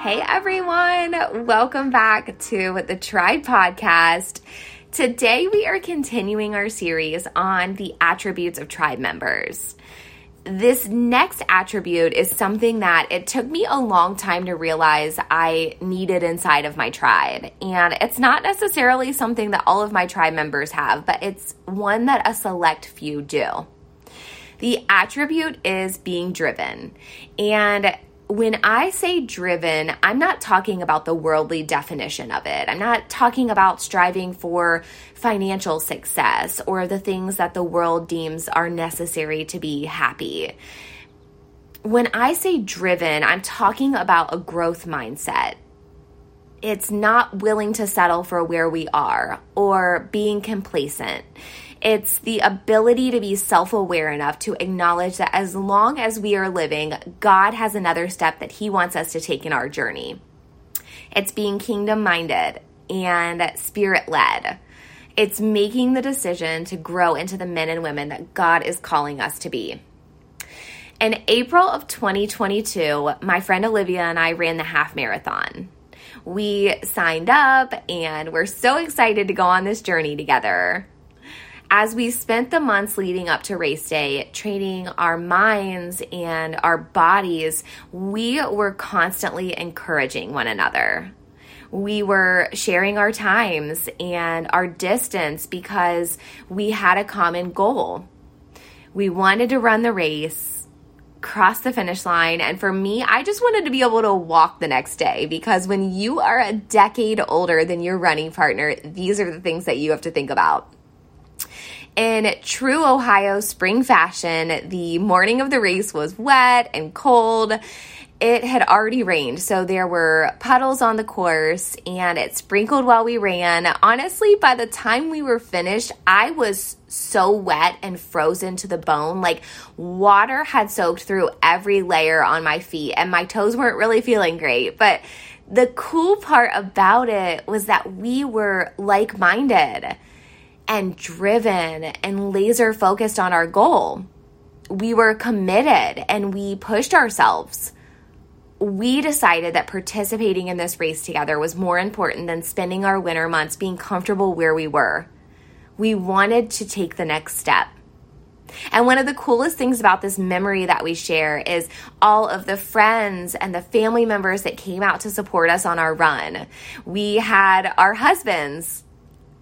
Hey everyone, welcome back to the Tribe Podcast. Today we are continuing our series on the attributes of tribe members. This next attribute is something that it took me a long time to realize I needed inside of my tribe. And it's not necessarily something that all of my tribe members have, but it's one that a select few do. The attribute is being driven. And when I say driven, I'm not talking about the worldly definition of it. I'm not talking about striving for financial success or the things that the world deems are necessary to be happy. When I say driven, I'm talking about a growth mindset. It's not willing to settle for where we are or being complacent. It's the ability to be self aware enough to acknowledge that as long as we are living, God has another step that He wants us to take in our journey. It's being kingdom minded and spirit led. It's making the decision to grow into the men and women that God is calling us to be. In April of 2022, my friend Olivia and I ran the half marathon. We signed up and we're so excited to go on this journey together as we spent the months leading up to race day training our minds and our bodies, we were constantly encouraging one another. We were sharing our times and our distance because we had a common goal. We wanted to run the race, cross the finish line, and for me, I just wanted to be able to walk the next day because when you are a decade older than your running partner, these are the things that you have to think about. In true Ohio spring fashion, the morning of the race was wet and cold. It had already rained, so there were puddles on the course and it sprinkled while we ran. Honestly, by the time we were finished, I was so wet and frozen to the bone. Like water had soaked through every layer on my feet, and my toes weren't really feeling great. But the cool part about it was that we were like minded and driven and laser focused on our goal. We were committed and we pushed ourselves. We decided that participating in this race together was more important than spending our winter months being comfortable where we were. We wanted to take the next step. And one of the coolest things about this memory that we share is all of the friends and the family members that came out to support us on our run. We had our husbands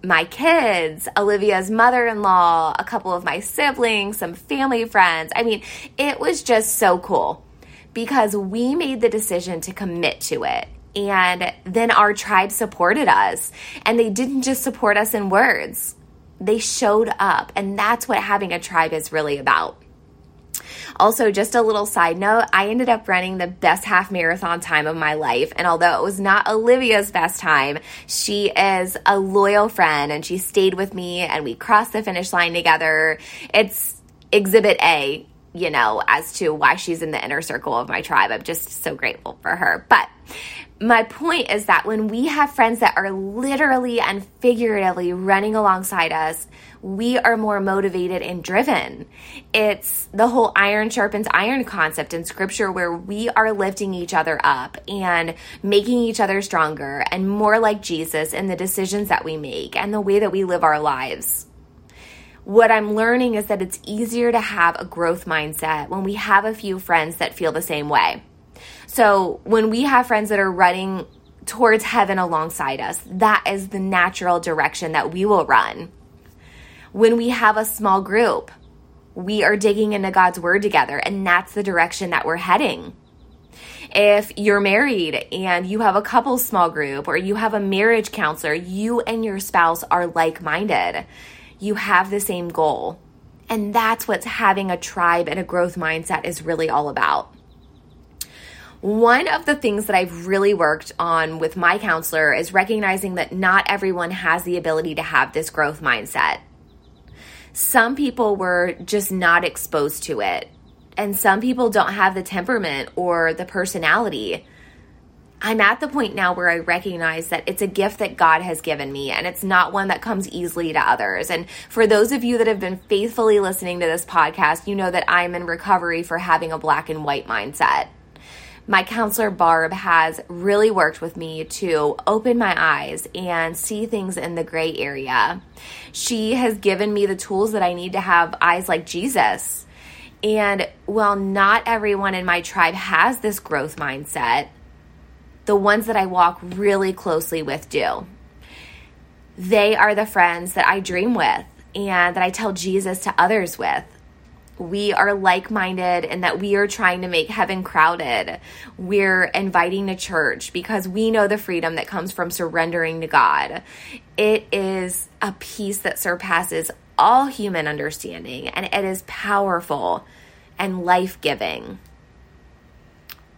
my kids, Olivia's mother in law, a couple of my siblings, some family friends. I mean, it was just so cool because we made the decision to commit to it. And then our tribe supported us. And they didn't just support us in words, they showed up. And that's what having a tribe is really about. Also, just a little side note, I ended up running the best half marathon time of my life. And although it was not Olivia's best time, she is a loyal friend and she stayed with me and we crossed the finish line together. It's exhibit A, you know, as to why she's in the inner circle of my tribe. I'm just so grateful for her. But my point is that when we have friends that are literally and figuratively running alongside us, we are more motivated and driven. It's the whole iron sharpens iron concept in scripture where we are lifting each other up and making each other stronger and more like Jesus in the decisions that we make and the way that we live our lives. What I'm learning is that it's easier to have a growth mindset when we have a few friends that feel the same way. So when we have friends that are running towards heaven alongside us, that is the natural direction that we will run. When we have a small group, we are digging into God's word together, and that's the direction that we're heading. If you're married and you have a couple small group or you have a marriage counselor, you and your spouse are like minded. You have the same goal. And that's what having a tribe and a growth mindset is really all about. One of the things that I've really worked on with my counselor is recognizing that not everyone has the ability to have this growth mindset. Some people were just not exposed to it, and some people don't have the temperament or the personality. I'm at the point now where I recognize that it's a gift that God has given me and it's not one that comes easily to others. And for those of you that have been faithfully listening to this podcast, you know that I'm in recovery for having a black and white mindset My counselor Barb has really worked with me to open my eyes and see things in the gray area. She has given me the tools that I need to have eyes like Jesus. And while not everyone in my tribe has this growth mindset, the ones that I walk really closely with do. They are the friends that I dream with and that I tell Jesus to others with we are like minded and that we are trying to make heaven crowded. We're inviting to church because we know the freedom that comes from surrendering to God. It is a peace that surpasses all human understanding and it is powerful and life giving.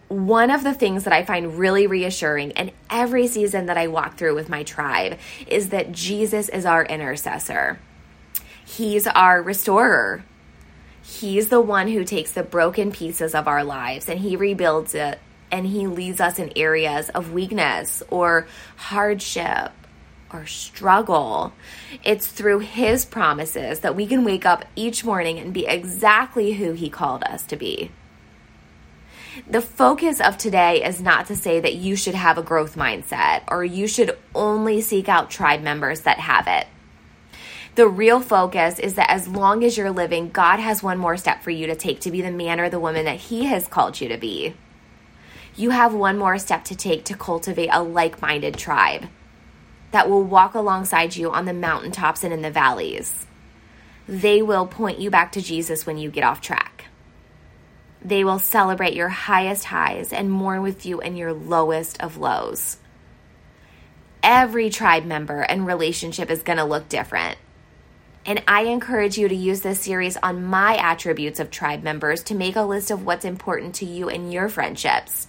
One of the things that I find really reassuring in every season that I walk through with my tribe is that Jesus is our intercessor. He's our restorer. He's the one who takes the broken pieces of our lives and he rebuilds it and he leads us in areas of weakness or hardship or struggle. It's through his promises that we can wake up each morning and be exactly who he called us to be. The focus of today is not to say that you should have a growth mindset or you should only seek out tribe members that have it. The real focus is that as long as you're living, God has one more step for you to take to be the man or the woman that He has called you to be. You have one more step to take to cultivate a like minded tribe that will walk alongside you on the mountaintops and in the valleys. They will point you back to Jesus when you get off track. They will celebrate your highest highs and mourn with you in your lowest of lows. Every tribe member and relationship is going to look different. And I encourage you to use this series on my attributes of tribe members to make a list of what's important to you in your friendships.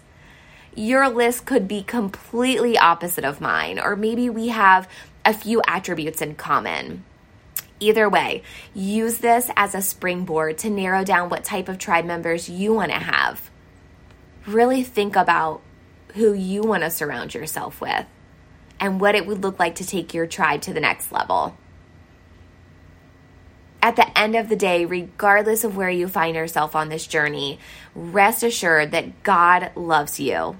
Your list could be completely opposite of mine, or maybe we have a few attributes in common. Either way, use this as a springboard to narrow down what type of tribe members you want to have. Really think about who you want to surround yourself with and what it would look like to take your tribe to the next level at the end of the day, regardless of where you find yourself on this journey, rest assured that God loves you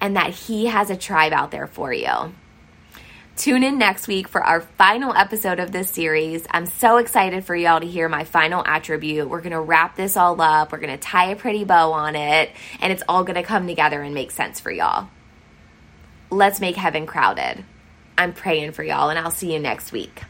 and that He has a tribe out there for you. Tune in next week for our final episode of this series. I'm so excited for y'all to hear my final attribute. We're going to wrap this all up, we're going to tie a pretty bow on it, and it's all going to come together and make sense for y'all. Let's make heaven crowded. I'm praying for y'all, and I'll see you next week.